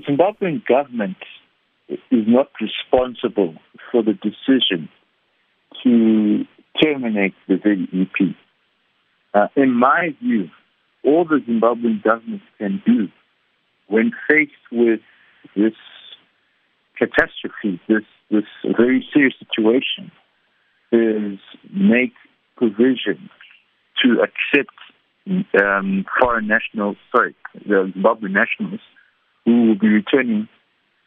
the Zimbabwean government is not responsible for the decision to terminate the ZEP. Uh, in my view, all the Zimbabwean government can do when faced with this catastrophe, this, this very serious situation, is make provision to accept um, foreign nationals, sorry, the Zimbabwean nationals who will be returning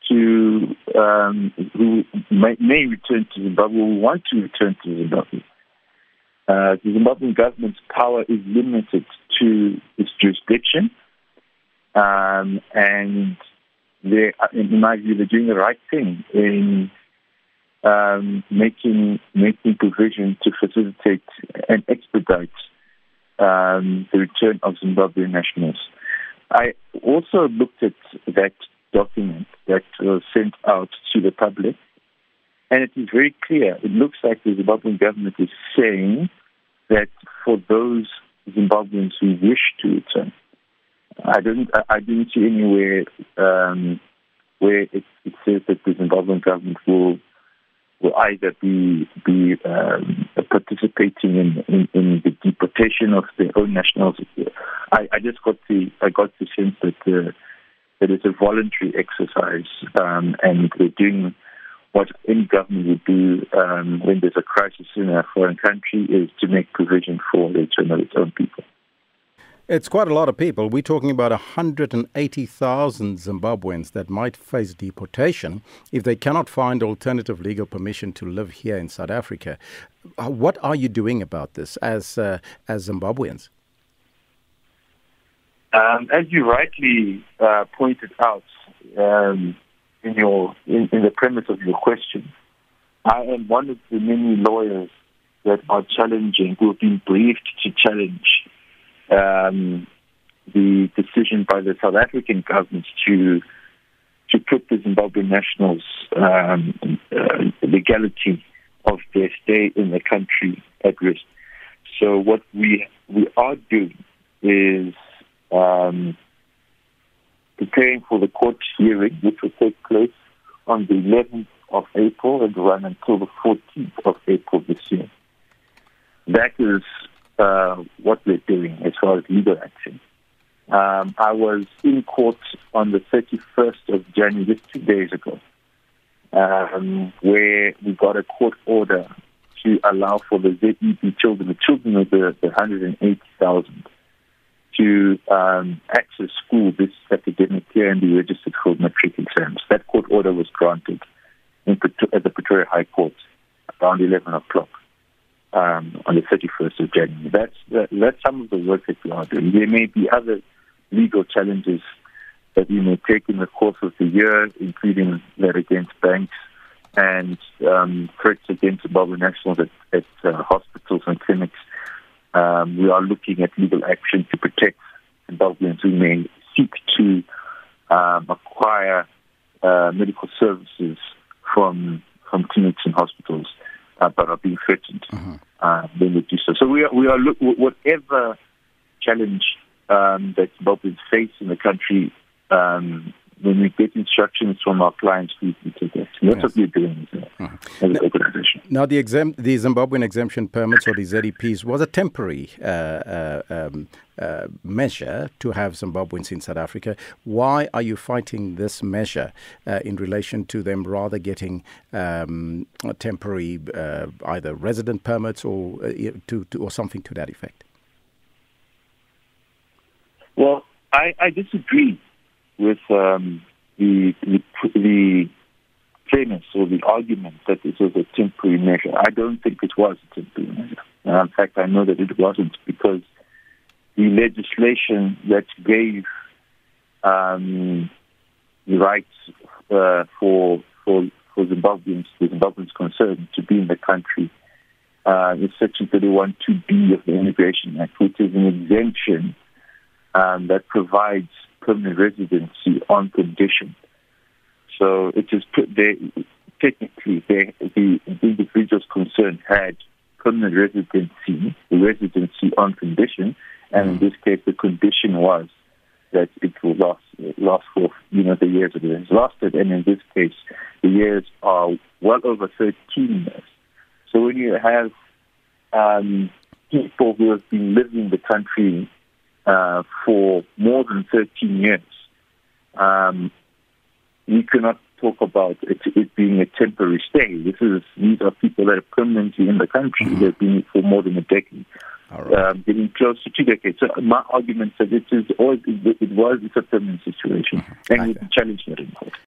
to, um, who may, may, return to Zimbabwe, who want to return to Zimbabwe. Uh, the Zimbabwean government's power is limited to its jurisdiction, um, and they, in my view, they're doing the right thing in um, making making provision to facilitate and expedite um, the return of Zimbabwean nationals. I also looked at that document that was sent out to the public, and it is very clear. It looks like the Zimbabwean government is saying that for those Zimbabweans who wish to return, I didn't. I didn't see anywhere um, where it, it says that the Zimbabwean government will will either be be um, participating in, in, in, the deportation of their own nationals. I, I, just got the I got the sense that uh, that it's a voluntary exercise, um, and they're doing what any government would do um, when there's a crisis in a foreign country is to make provision for the return of its own people. It's quite a lot of people. We're talking about 180,000 Zimbabweans that might face deportation if they cannot find alternative legal permission to live here in South Africa. Uh, what are you doing about this as uh, as Zimbabweans? Um, as you rightly uh, pointed out um, in your in, in the premise of your question, I am one of the many lawyers that are challenging, who have been briefed to challenge um, the decision by the South African government to to put the Zimbabwean nationals' um, uh, legality of their stay in the country at risk. So what we we are doing is um, preparing for the court hearing, which will take place on the 11th of April and run until the 14th of April this year. That is we're doing as far as legal action. Um, I was in court on the 31st of January, just two days ago, um, where we got a court order to allow for the ZEP children, the children of the, the 180,000, to um, access school this academic year and be registered for matric exams. That court order was granted in, at the Pretoria High Court around 11 o'clock um, on the 31st of January. That's that, that's some of the work that we are doing. There may be other legal challenges that we may take in the course of the year, including that against banks and um, threats against Zimbabwe nationals at, at uh, hospitals and clinics. Um, we are looking at legal action to protect Zimbabweans who may seek to um, acquire uh, medical services from from clinics and hospitals uh, but are being threatened uh-huh. uh, when we do so. So we are, we are look, whatever challenge um, that Zimbabweans face in the country, um, when we get instructions from our clients, we, we take action. That's yes. what we're doing as, a, uh-huh. as an organization. Now, the, exem- the Zimbabwean exemption permits or the ZEPs was a temporary uh, uh, um, uh, measure to have Zimbabweans in South Africa. Why are you fighting this measure uh, in relation to them rather getting um, temporary uh, either resident permits or, uh, to, to, or something to that effect? Well, I, I disagree with um, the, the, the premise or the argument that this was a temporary measure. I don't think it was a temporary measure. Uh, in fact, I know that it wasn't because the legislation that gave um, the rights uh, for for for Zimbabweans, the Zimbabweans concerned, to be in the country uh, is Section 31.2b of the Immigration Act, which is an exemption um, that provides permanent residency on condition. So it is they, technically they, the individuals concerned had permanent residency, residency on condition, and in this case the condition was that it will last last for you know the years that it has lasted, and in this case, the years are well over 13 years. So when you have um, people who have been living in the country uh, for more than 13 years, um, we cannot talk about it, it, being a temporary stay. This is these are people that are permanently in the country. Mm-hmm. They've been for more than a decade right. um, getting close to two decades. So my argument is that it is always it was a permanent situation, mm-hmm. and challenge it in court.